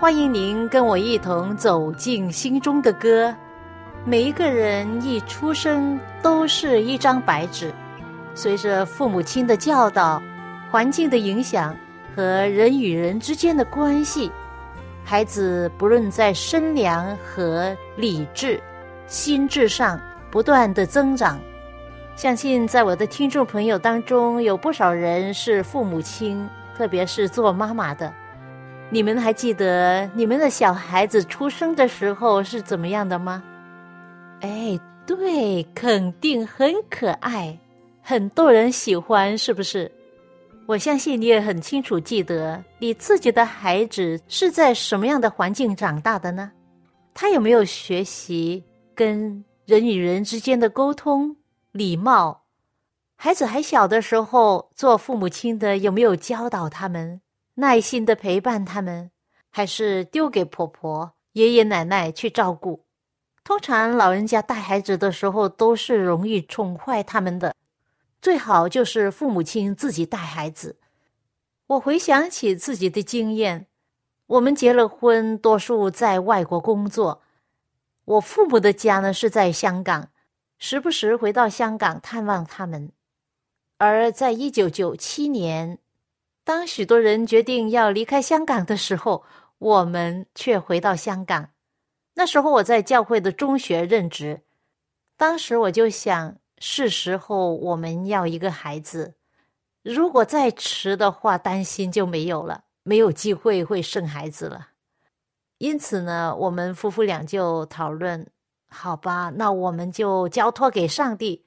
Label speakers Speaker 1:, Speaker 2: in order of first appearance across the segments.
Speaker 1: 欢迎您跟我一同走进心中的歌。每一个人一出生都是一张白纸，随着父母亲的教导、环境的影响和人与人之间的关系，孩子不论在身量和理智、心智上不断的增长。相信在我的听众朋友当中，有不少人是父母亲，特别是做妈妈的。你们还记得你们的小孩子出生的时候是怎么样的吗？哎，对，肯定很可爱，很多人喜欢，是不是？我相信你也很清楚记得你自己的孩子是在什么样的环境长大的呢？他有没有学习跟人与人之间的沟通、礼貌？孩子还小的时候，做父母亲的有没有教导他们？耐心的陪伴他们，还是丢给婆婆、爷爷奶奶去照顾？通常老人家带孩子的时候都是容易宠坏他们的，最好就是父母亲自己带孩子。我回想起自己的经验，我们结了婚，多数在外国工作。我父母的家呢是在香港，时不时回到香港探望他们。而在一九九七年。当许多人决定要离开香港的时候，我们却回到香港。那时候我在教会的中学任职，当时我就想，是时候我们要一个孩子。如果再迟的话，担心就没有了，没有机会会生孩子了。因此呢，我们夫妇俩就讨论：好吧，那我们就交托给上帝。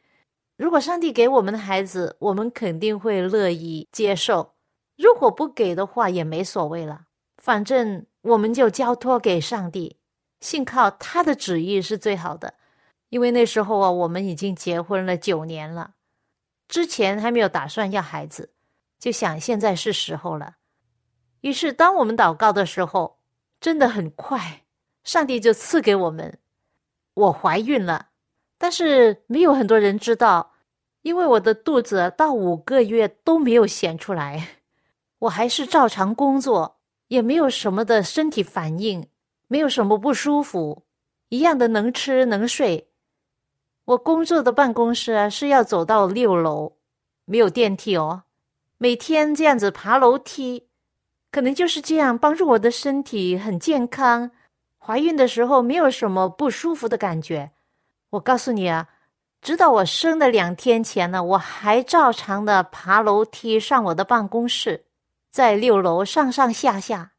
Speaker 1: 如果上帝给我们的孩子，我们肯定会乐意接受。如果不给的话也没所谓了，反正我们就交托给上帝，信靠他的旨意是最好的。因为那时候啊，我们已经结婚了九年了，之前还没有打算要孩子，就想现在是时候了。于是，当我们祷告的时候，真的很快，上帝就赐给我们，我怀孕了。但是没有很多人知道，因为我的肚子到五个月都没有显出来。我还是照常工作，也没有什么的身体反应，没有什么不舒服，一样的能吃能睡。我工作的办公室啊是要走到六楼，没有电梯哦，每天这样子爬楼梯，可能就是这样帮助我的身体很健康。怀孕的时候没有什么不舒服的感觉。我告诉你啊，直到我生的两天前呢，我还照常的爬楼梯上我的办公室。在六楼上上下下，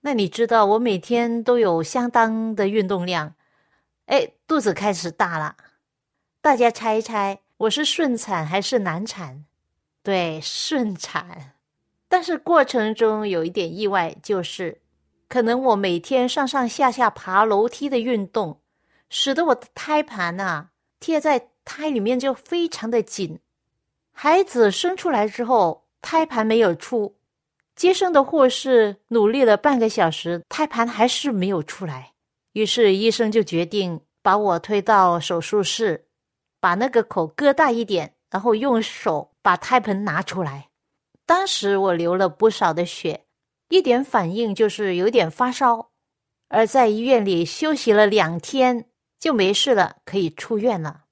Speaker 1: 那你知道我每天都有相当的运动量，哎，肚子开始大了。大家猜一猜，我是顺产还是难产？对，顺产。但是过程中有一点意外，就是可能我每天上上下下爬楼梯的运动，使得我的胎盘呐贴在胎里面就非常的紧。孩子生出来之后，胎盘没有出。接生的护士努力了半个小时，胎盘还是没有出来。于是医生就决定把我推到手术室，把那个口割大一点，然后用手把胎盘拿出来。当时我流了不少的血，一点反应就是有点发烧，而在医院里休息了两天就没事了，可以出院了。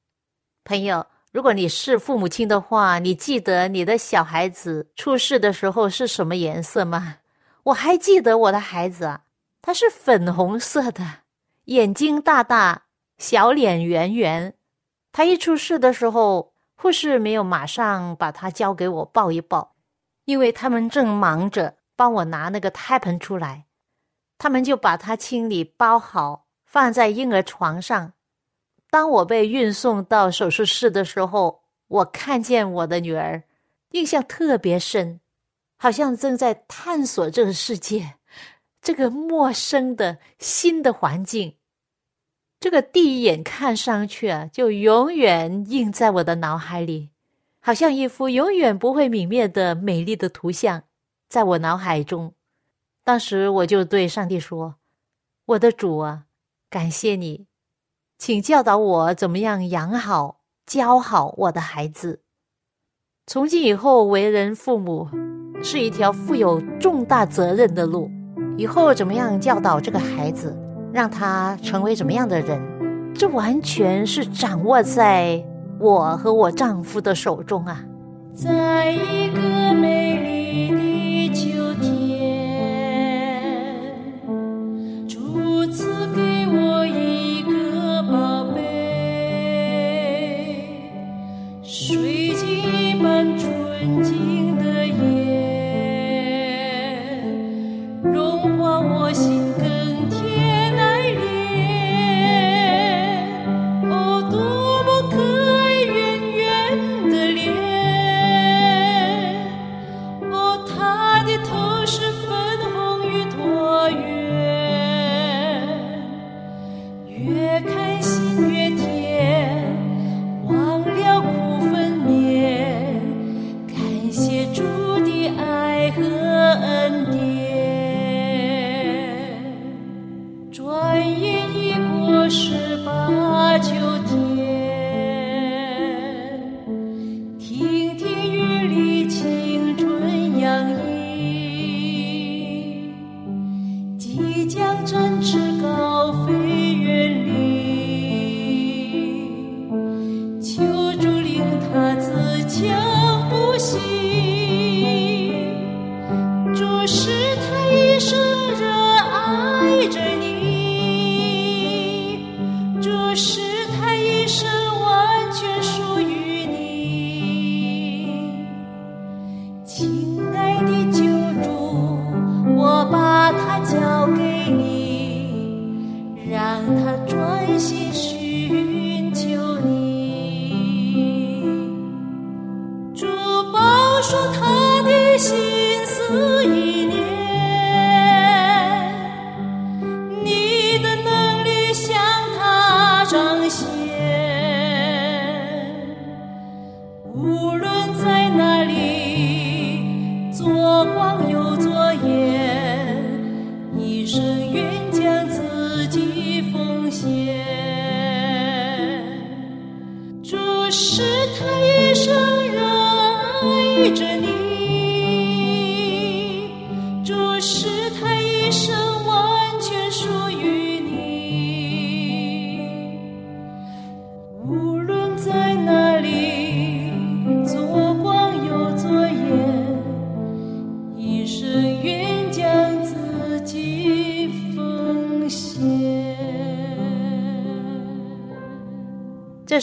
Speaker 1: 朋友。如果你是父母亲的话，你记得你的小孩子出世的时候是什么颜色吗？我还记得我的孩子啊，他是粉红色的，眼睛大大，小脸圆圆。他一出事的时候，护士没有马上把他交给我抱一抱，因为他们正忙着帮我拿那个胎盆出来。他们就把他清理包好，放在婴儿床上。当我被运送到手术室的时候，我看见我的女儿，印象特别深，好像正在探索这个世界，这个陌生的新的环境。这个第一眼看上去啊，就永远印在我的脑海里，好像一幅永远不会泯灭的美丽的图像，在我脑海中。当时我就对上帝说：“我的主啊，感谢你，请教导我怎么样养好、教好我的孩子。从今以后，为人父母是一条负有重大责任的路。以后怎么样教导这个孩子，让他成为怎么样的人，这完全是掌握在我和我丈夫的手中啊。”
Speaker 2: 在一个美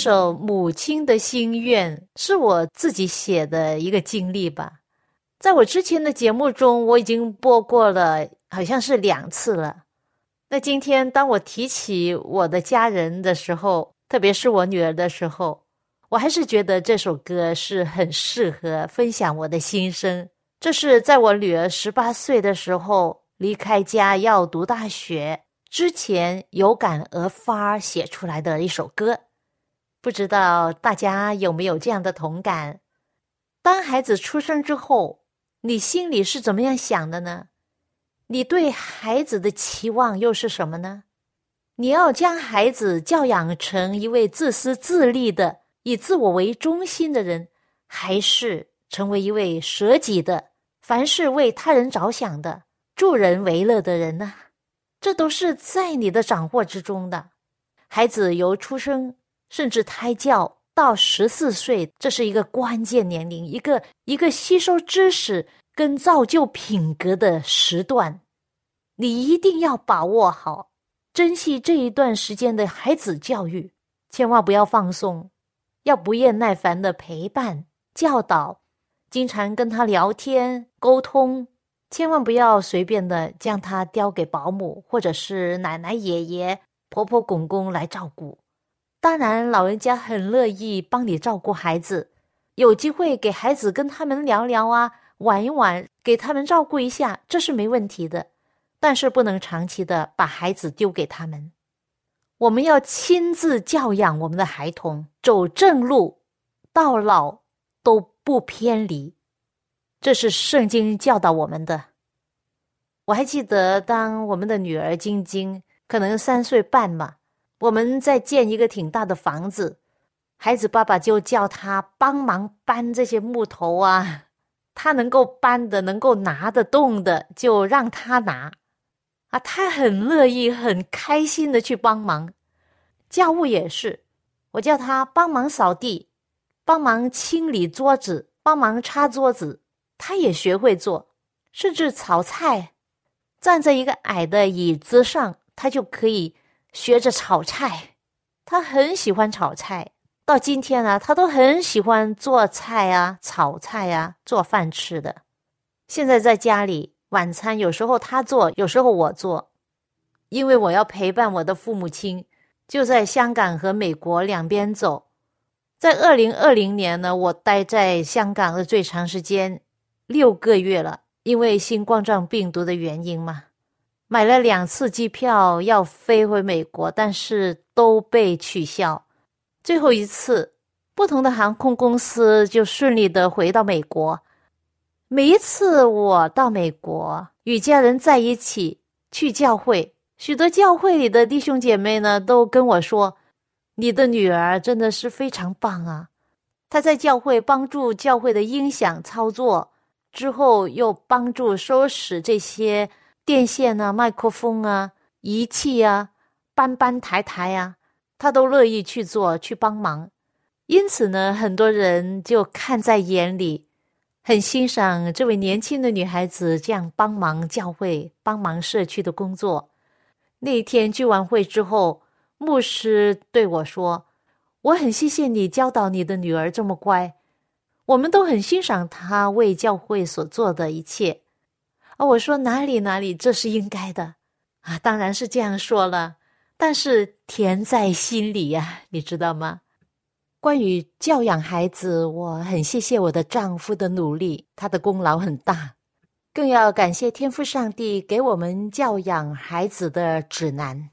Speaker 1: 首《母亲的心愿》是我自己写的一个经历吧，在我之前的节目中，我已经播过了，好像是两次了。那今天当我提起我的家人的时候，特别是我女儿的时候，我还是觉得这首歌是很适合分享我的心声。这是在我女儿十八岁的时候离开家要读大学之前有感而发写出来的一首歌。不知道大家有没有这样的同感？当孩子出生之后，你心里是怎么样想的呢？你对孩子的期望又是什么呢？你要将孩子教养成一位自私自利的、以自我为中心的人，还是成为一位舍己的、凡事为他人着想的、助人为乐的人呢？这都是在你的掌握之中的。孩子由出生。甚至胎教到十四岁，这是一个关键年龄，一个一个吸收知识跟造就品格的时段，你一定要把握好，珍惜这一段时间的孩子教育，千万不要放松，要不厌耐烦的陪伴、教导，经常跟他聊天沟通，千万不要随便的将他交给保姆或者是奶奶、爷爷、婆婆、公公来照顾。当然，老人家很乐意帮你照顾孩子，有机会给孩子跟他们聊聊啊，玩一玩，给他们照顾一下，这是没问题的。但是不能长期的把孩子丢给他们，我们要亲自教养我们的孩童，走正路，到老都不偏离。这是圣经教导我们的。我还记得，当我们的女儿晶晶可能三岁半嘛。我们在建一个挺大的房子，孩子爸爸就叫他帮忙搬这些木头啊，他能够搬的、能够拿得动的，就让他拿，啊，他很乐意、很开心的去帮忙。家务也是，我叫他帮忙扫地、帮忙清理桌子、帮忙擦桌子，他也学会做，甚至炒菜，站在一个矮的椅子上，他就可以。学着炒菜，他很喜欢炒菜。到今天呢，他都很喜欢做菜啊，炒菜啊，做饭吃的。现在在家里晚餐，有时候他做，有时候我做，因为我要陪伴我的父母亲，就在香港和美国两边走。在二零二零年呢，我待在香港的最长时间六个月了，因为新冠状病毒的原因嘛。买了两次机票要飞回美国，但是都被取消。最后一次，不同的航空公司就顺利的回到美国。每一次我到美国与家人在一起去教会，许多教会里的弟兄姐妹呢都跟我说：“你的女儿真的是非常棒啊！她在教会帮助教会的音响操作，之后又帮助收拾这些。”电线啊，麦克风啊，仪器啊，搬搬抬抬啊，他都乐意去做，去帮忙。因此呢，很多人就看在眼里，很欣赏这位年轻的女孩子这样帮忙教会、帮忙社区的工作。那天聚完会之后，牧师对我说：“我很谢谢你教导你的女儿这么乖，我们都很欣赏她为教会所做的一切。”啊，我说哪里哪里，这是应该的，啊，当然是这样说了，但是甜在心里呀，你知道吗？关于教养孩子，我很谢谢我的丈夫的努力，他的功劳很大，更要感谢天父上帝给我们教养孩子的指南。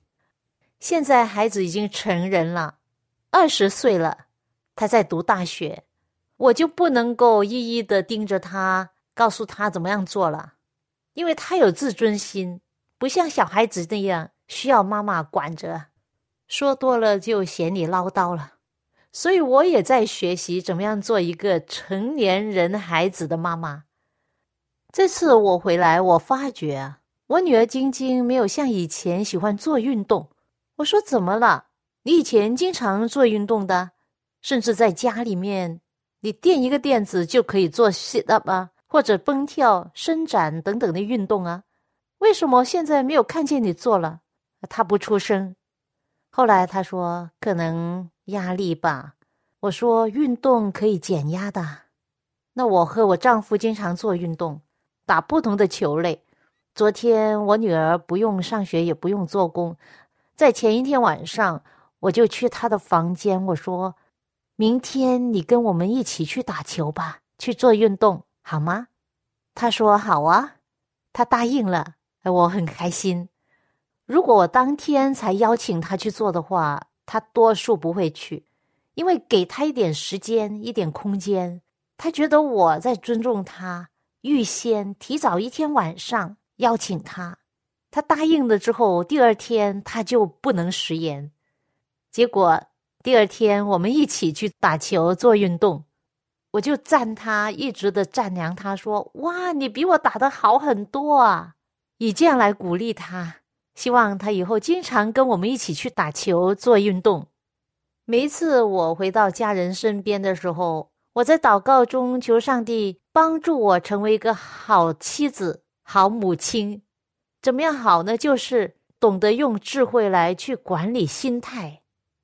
Speaker 1: 现在孩子已经成人了，二十岁了，他在读大学，我就不能够一一的盯着他，告诉他怎么样做了。因为他有自尊心，不像小孩子那样需要妈妈管着，说多了就嫌你唠叨了。所以我也在学习怎么样做一个成年人孩子的妈妈。这次我回来，我发觉啊，我女儿晶晶没有像以前喜欢做运动。我说怎么了？你以前经常做运动的，甚至在家里面，你垫一个垫子就可以做 sit up 啊。或者蹦跳、伸展等等的运动啊，为什么现在没有看见你做了？他不出声。后来他说可能压力吧。我说运动可以减压的。那我和我丈夫经常做运动，打不同的球类。昨天我女儿不用上学，也不用做工，在前一天晚上我就去她的房间，我说明天你跟我们一起去打球吧，去做运动。好吗？他说好啊，他答应了，我很开心。如果我当天才邀请他去做的话，他多数不会去，因为给他一点时间、一点空间，他觉得我在尊重他，预先提早一天晚上邀请他。他答应了之后，第二天他就不能食言。结果第二天我们一起去打球、做运动。我就赞他，一直的赞扬他，说：“哇，你比我打的好很多啊！”以这样来鼓励他，希望他以后经常跟我们一起去打球、做运动。每一次我回到家人身边的时候，我在祷告中求上帝帮助我成为一个好妻子、好母亲。怎么样好呢？就是懂得用智慧来去管理心态，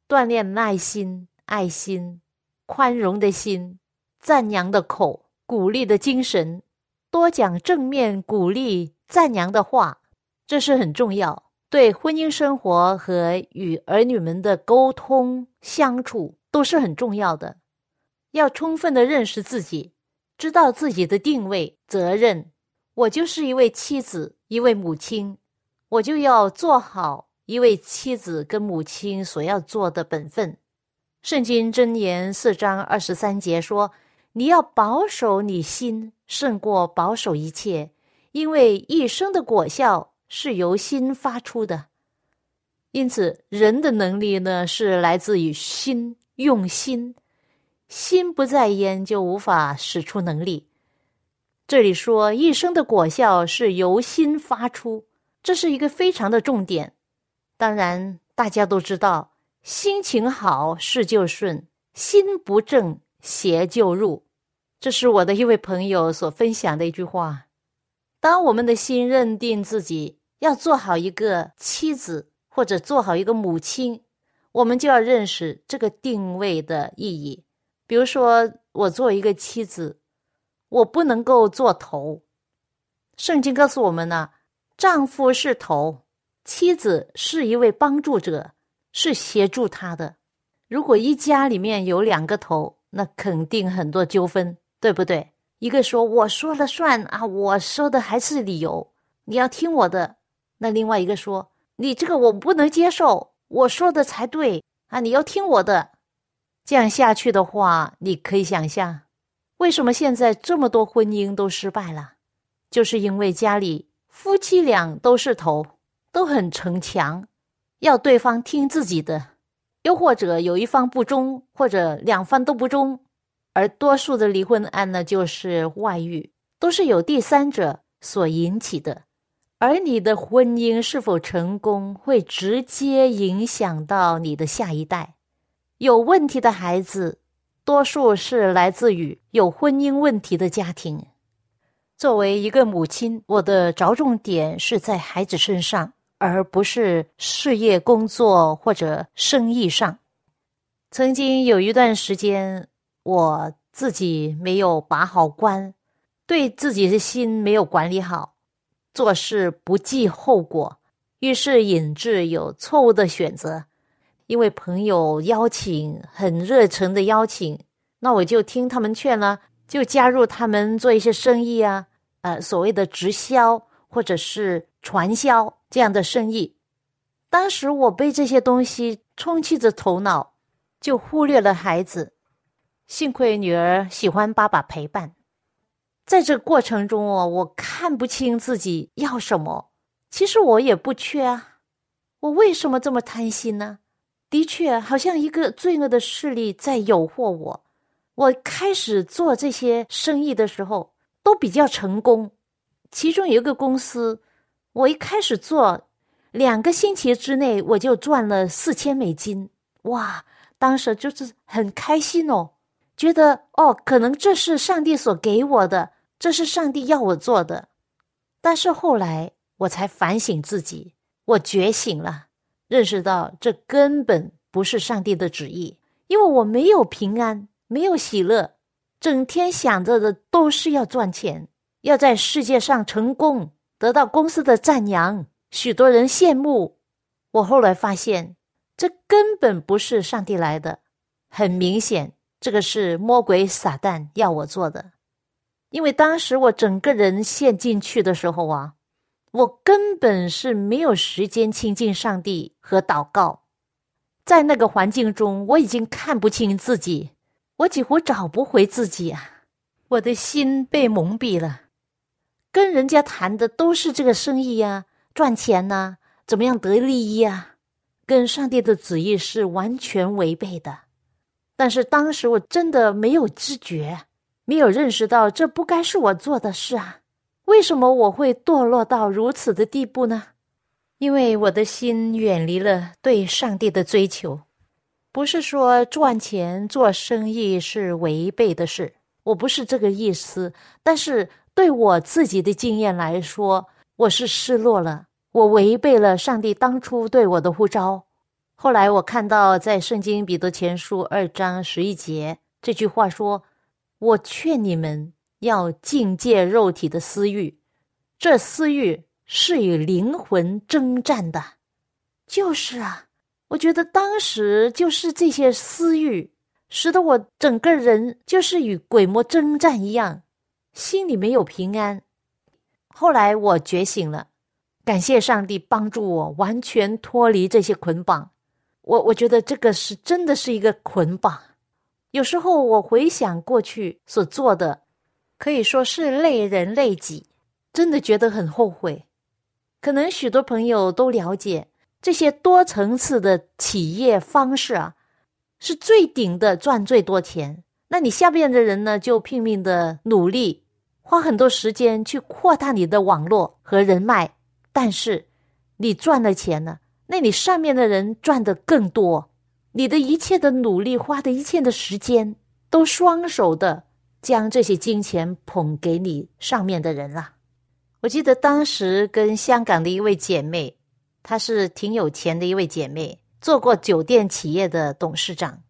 Speaker 1: 锻炼耐心、爱心、宽容的心、赞扬的口、鼓励的精神，多讲正面鼓励、赞扬的话，这是很重要。对婚姻生活和与儿女们的沟通相处都是很重要的。要充分的认识自己，知道自己的定位、责任。我就是一位妻子，一位母亲，我就要做好一位妻子跟母亲所要做的本分。圣经箴言四章二十三节说：“你要保守你心，胜过保守一切，因为一生的果效。”是由心发出的，因此人的能力呢是来自于心，用心，心不在焉就无法使出能力。这里说一生的果效是由心发出，这是一个非常的重点。当然，大家都知道，心情好事就顺，心不正邪就入。这是我的一位朋友所分享的一句话。当我们的心认定自己。要做好一个妻子，或者做好一个母亲，我们就要认识这个定位的意义。比如说，我做一个妻子，我不能够做头。圣经告诉我们呢，丈夫是头，妻子是一位帮助者，是协助他的。如果一家里面有两个头，那肯定很多纠纷，对不对？一个说我说了算啊，我说的还是理由，你要听我的。那另外一个说：“你这个我不能接受，我说的才对啊！你要听我的。”这样下去的话，你可以想象，为什么现在这么多婚姻都失败了，就是因为家里夫妻俩都是头，都很逞强，要对方听自己的，又或者有一方不忠，或者两方都不忠，而多数的离婚案呢，就是外遇，都是有第三者所引起的。而你的婚姻是否成功，会直接影响到你的下一代。有问题的孩子，多数是来自于有婚姻问题的家庭。作为一个母亲，我的着重点是在孩子身上，而不是事业、工作或者生意上。曾经有一段时间，我自己没有把好关，对自己的心没有管理好。做事不计后果，于是引致有错误的选择。因为朋友邀请，很热诚的邀请，那我就听他们劝了，就加入他们做一些生意啊，呃，所谓的直销或者是传销这样的生意。当时我被这些东西充斥着头脑，就忽略了孩子。幸亏女儿喜欢爸爸陪伴。在这过程中哦，我看不清自己要什么。其实我也不缺啊，我为什么这么贪心呢？的确，好像一个罪恶的势力在诱惑我。我开始做这些生意的时候都比较成功，其中有一个公司，我一开始做，两个星期之内我就赚了四千美金，哇！当时就是很开心哦，觉得哦，可能这是上帝所给我的。这是上帝要我做的，但是后来我才反省自己，我觉醒了，认识到这根本不是上帝的旨意，因为我没有平安，没有喜乐，整天想着的都是要赚钱，要在世界上成功，得到公司的赞扬，许多人羡慕。我后来发现，这根本不是上帝来的，很明显，这个是魔鬼撒旦要我做的。因为当时我整个人陷进去的时候啊，我根本是没有时间亲近上帝和祷告，在那个环境中，我已经看不清自己，我几乎找不回自己啊！我的心被蒙蔽了，跟人家谈的都是这个生意呀，赚钱呐，怎么样得利益啊，跟上帝的旨意是完全违背的。但是当时我真的没有知觉。没有认识到这不该是我做的事啊！为什么我会堕落到如此的地步呢？因为我的心远离了对上帝的追求。不是说赚钱做生意是违背的事，我不是这个意思。但是对我自己的经验来说，我是失落了，我违背了上帝当初对我的呼召。后来我看到在圣经彼得前书二章十一节这句话说：“我劝你们要境界肉体的私欲，这私欲是与灵魂征战的。”就是啊，我觉得当时就是这些私欲，使得我整个人就是与鬼魔征战一样，心里没有平安。后来我觉醒了。感谢上帝帮助我完全脱离这些捆绑，我我觉得这个是真的是一个捆绑。有时候我回想过去所做的，可以说是累人累己，真的觉得很后悔。可能许多朋友都了解这些多层次的企业方式啊，是最顶的赚最多钱。那你下边的人呢，就拼命的努力，花很多时间去扩大你的网络和人脉。但是，你赚了钱了，那你上面的人赚的更多，你的一切的努力，花的一切的时间，都双手的将这些金钱捧给你上面的人了。我记得当时跟香港的一位姐妹，她是挺有钱的一位姐妹，做过酒店企业的董事长。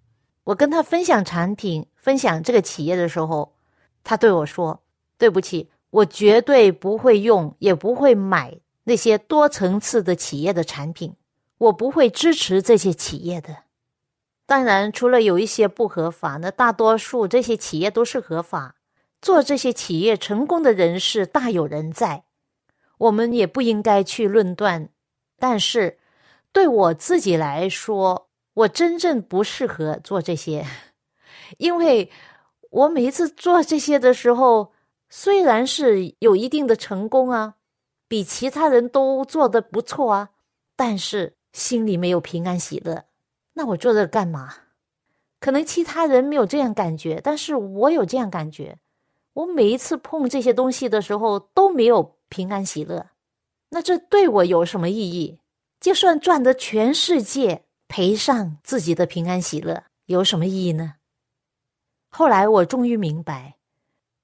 Speaker 1: 我跟他分享产品、分享这个企业的时候，他对我说：“对不起，我绝对不会用，也不会买。”那些多层次的企业的产品，我不会支持这些企业的。当然，除了有一些不合法，那大多数这些企业都是合法。做这些企业成功的人士大有人在，我们也不应该去论断。但是，对我自己来说，我真正不适合做这些，因为我每一次做这些的时候，虽然是有一定的成功啊。比其他人都做的不错啊，但是心里没有平安喜乐。那我做这干嘛？可能其他人没有这样感觉，但是我有这样感觉。我每一次碰这些东西的时候都没有平安喜乐。那这对我有什么意义？就算赚得全世界，赔上自己的平安喜乐，有什么意义呢？后来我终于明白，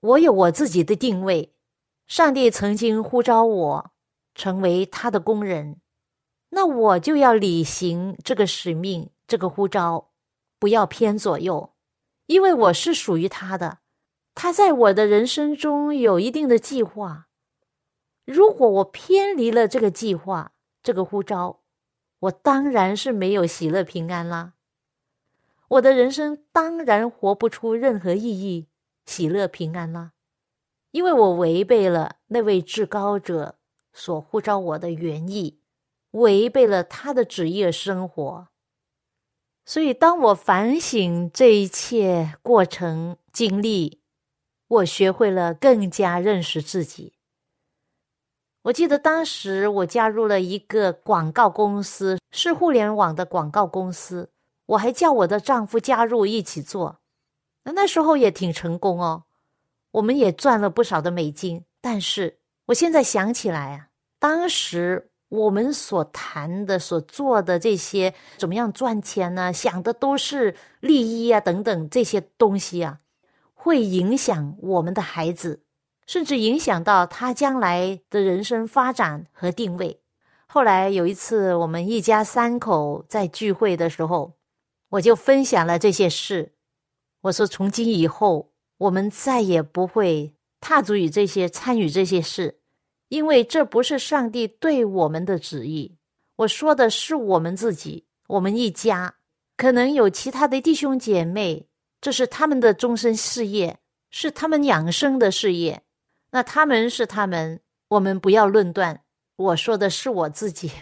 Speaker 1: 我有我自己的定位。上帝曾经呼召我成为他的工人，那我就要履行这个使命，这个呼召，不要偏左右，因为我是属于他的，他在我的人生中有一定的计划。如果我偏离了这个计划，这个呼召，我当然是没有喜乐平安啦，我的人生当然活不出任何意义、喜乐平安啦。因为我违背了那位至高者所呼召我的原意，违背了他的旨意生活，所以当我反省这一切过程经历，我学会了更加认识自己。我记得当时我加入了一个广告公司，是互联网的广告公司，我还叫我的丈夫加入一起做，那那时候也挺成功哦。我们也赚了不少的美金，但是我现在想起来啊，当时我们所谈的、所做的这些怎么样赚钱呢？想的都是利益啊等等这些东西啊，会影响我们的孩子，甚至影响到他将来的人生发展和定位。后来有一次，我们一家三口在聚会的时候，我就分享了这些事，我说从今以后。我们再也不会踏足于这些、参与这些事，因为这不是上帝对我们的旨意。我说的是我们自己，我们一家可能有其他的弟兄姐妹，这是他们的终身事业，是他们养生的事业。那他们是他们，我们不要论断。我说的是我自己，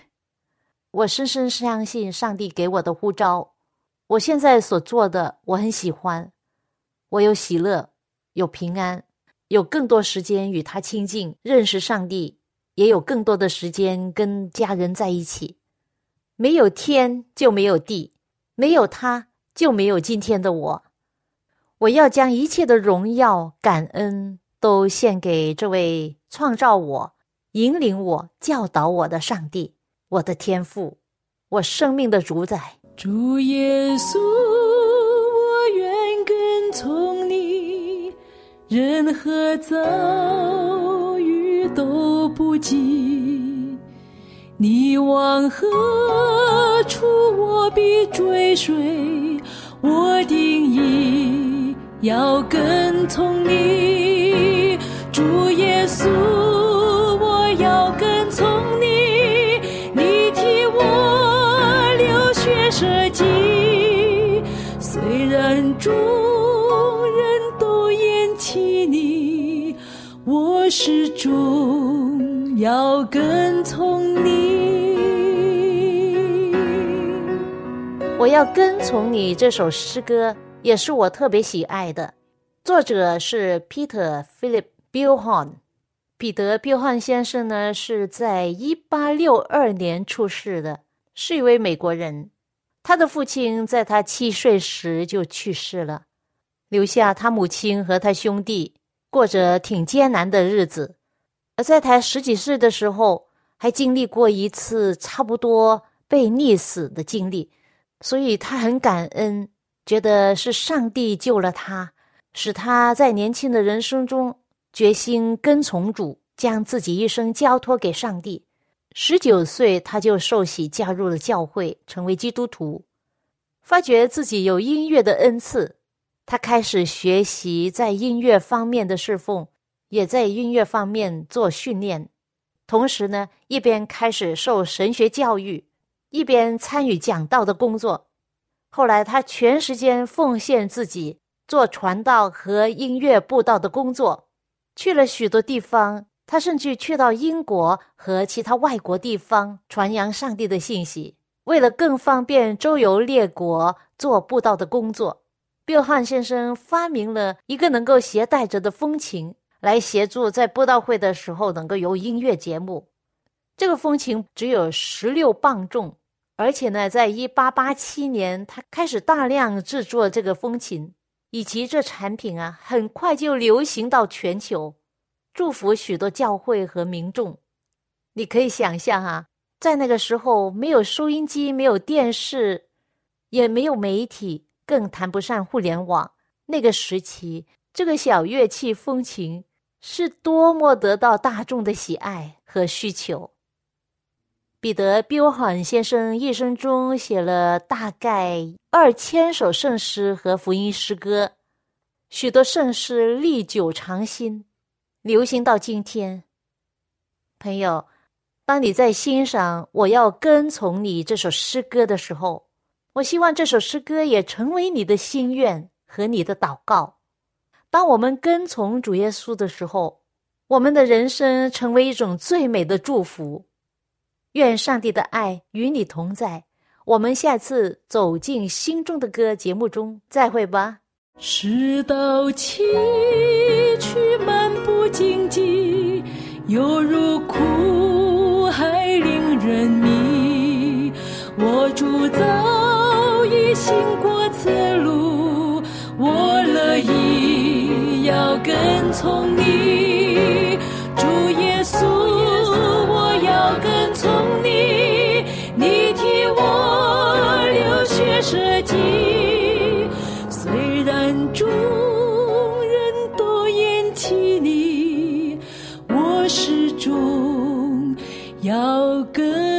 Speaker 1: 我深深相信上帝给我的呼召。我现在所做的，我很喜欢。我有喜乐，有平安，有更多时间与他亲近，认识上帝，也有更多的时间跟家人在一起。没有天就没有地，没有他就没有今天的我。我要将一切的荣耀、感恩都献给这位创造我、引领我、教导我的上帝，我的天父，我生命的主宰，
Speaker 2: 主耶稣。我愿跟从你，任何遭遇都不及，你往何处，我必追随。我定义要跟从你，主耶稣，我要跟从你。你替我流血舍己，虽然众人都厌弃你，我始终要跟从你。
Speaker 1: 我要跟从你这首诗歌，也是我特别喜爱的。作者是 Peter Philip Billhorn。彼得·彪汉先生呢，是在一八六二年出世的，是一位美国人。他的父亲在他七岁时就去世了，留下他母亲和他兄弟过着挺艰难的日子。而在他十几岁的时候，还经历过一次差不多被溺死的经历。所以他很感恩，觉得是上帝救了他，使他在年轻的人生中决心跟从主，将自己一生交托给上帝。十九岁他就受洗加入了教会，成为基督徒。发觉自己有音乐的恩赐，他开始学习在音乐方面的侍奉，也在音乐方面做训练。同时呢，一边开始受神学教育。一边参与讲道的工作，后来他全时间奉献自己做传道和音乐布道的工作，去了许多地方。他甚至去到英国和其他外国地方传扬上帝的信息。为了更方便周游列国做布道的工作，比尔汉先生发明了一个能够携带着的风琴，来协助在布道会的时候能够有音乐节目。这个风琴只有十六磅重。而且呢，在一八八七年，他开始大量制作这个风琴，以及这产品啊，很快就流行到全球，祝福许多教会和民众。你可以想象啊，在那个时候，没有收音机，没有电视，也没有媒体，更谈不上互联网。那个时期，这个小乐器风琴是多么得到大众的喜爱和需求。彼得·比尔罕先生一生中写了大概二千首圣诗和福音诗歌，许多圣诗历久常新，流行到今天。朋友，当你在欣赏《我要跟从你》这首诗歌的时候，我希望这首诗歌也成为你的心愿和你的祷告。当我们跟从主耶稣的时候，我们的人生成为一种最美的祝福。愿上帝的爱与你同在。我们下次走进心中的歌节目中再会吧。
Speaker 2: 世道崎岖漫不经济，犹如苦海令人迷。我主早已行过此路，我乐意要跟从你，主耶稣。我要跟设计虽然众人都厌弃你我始终要跟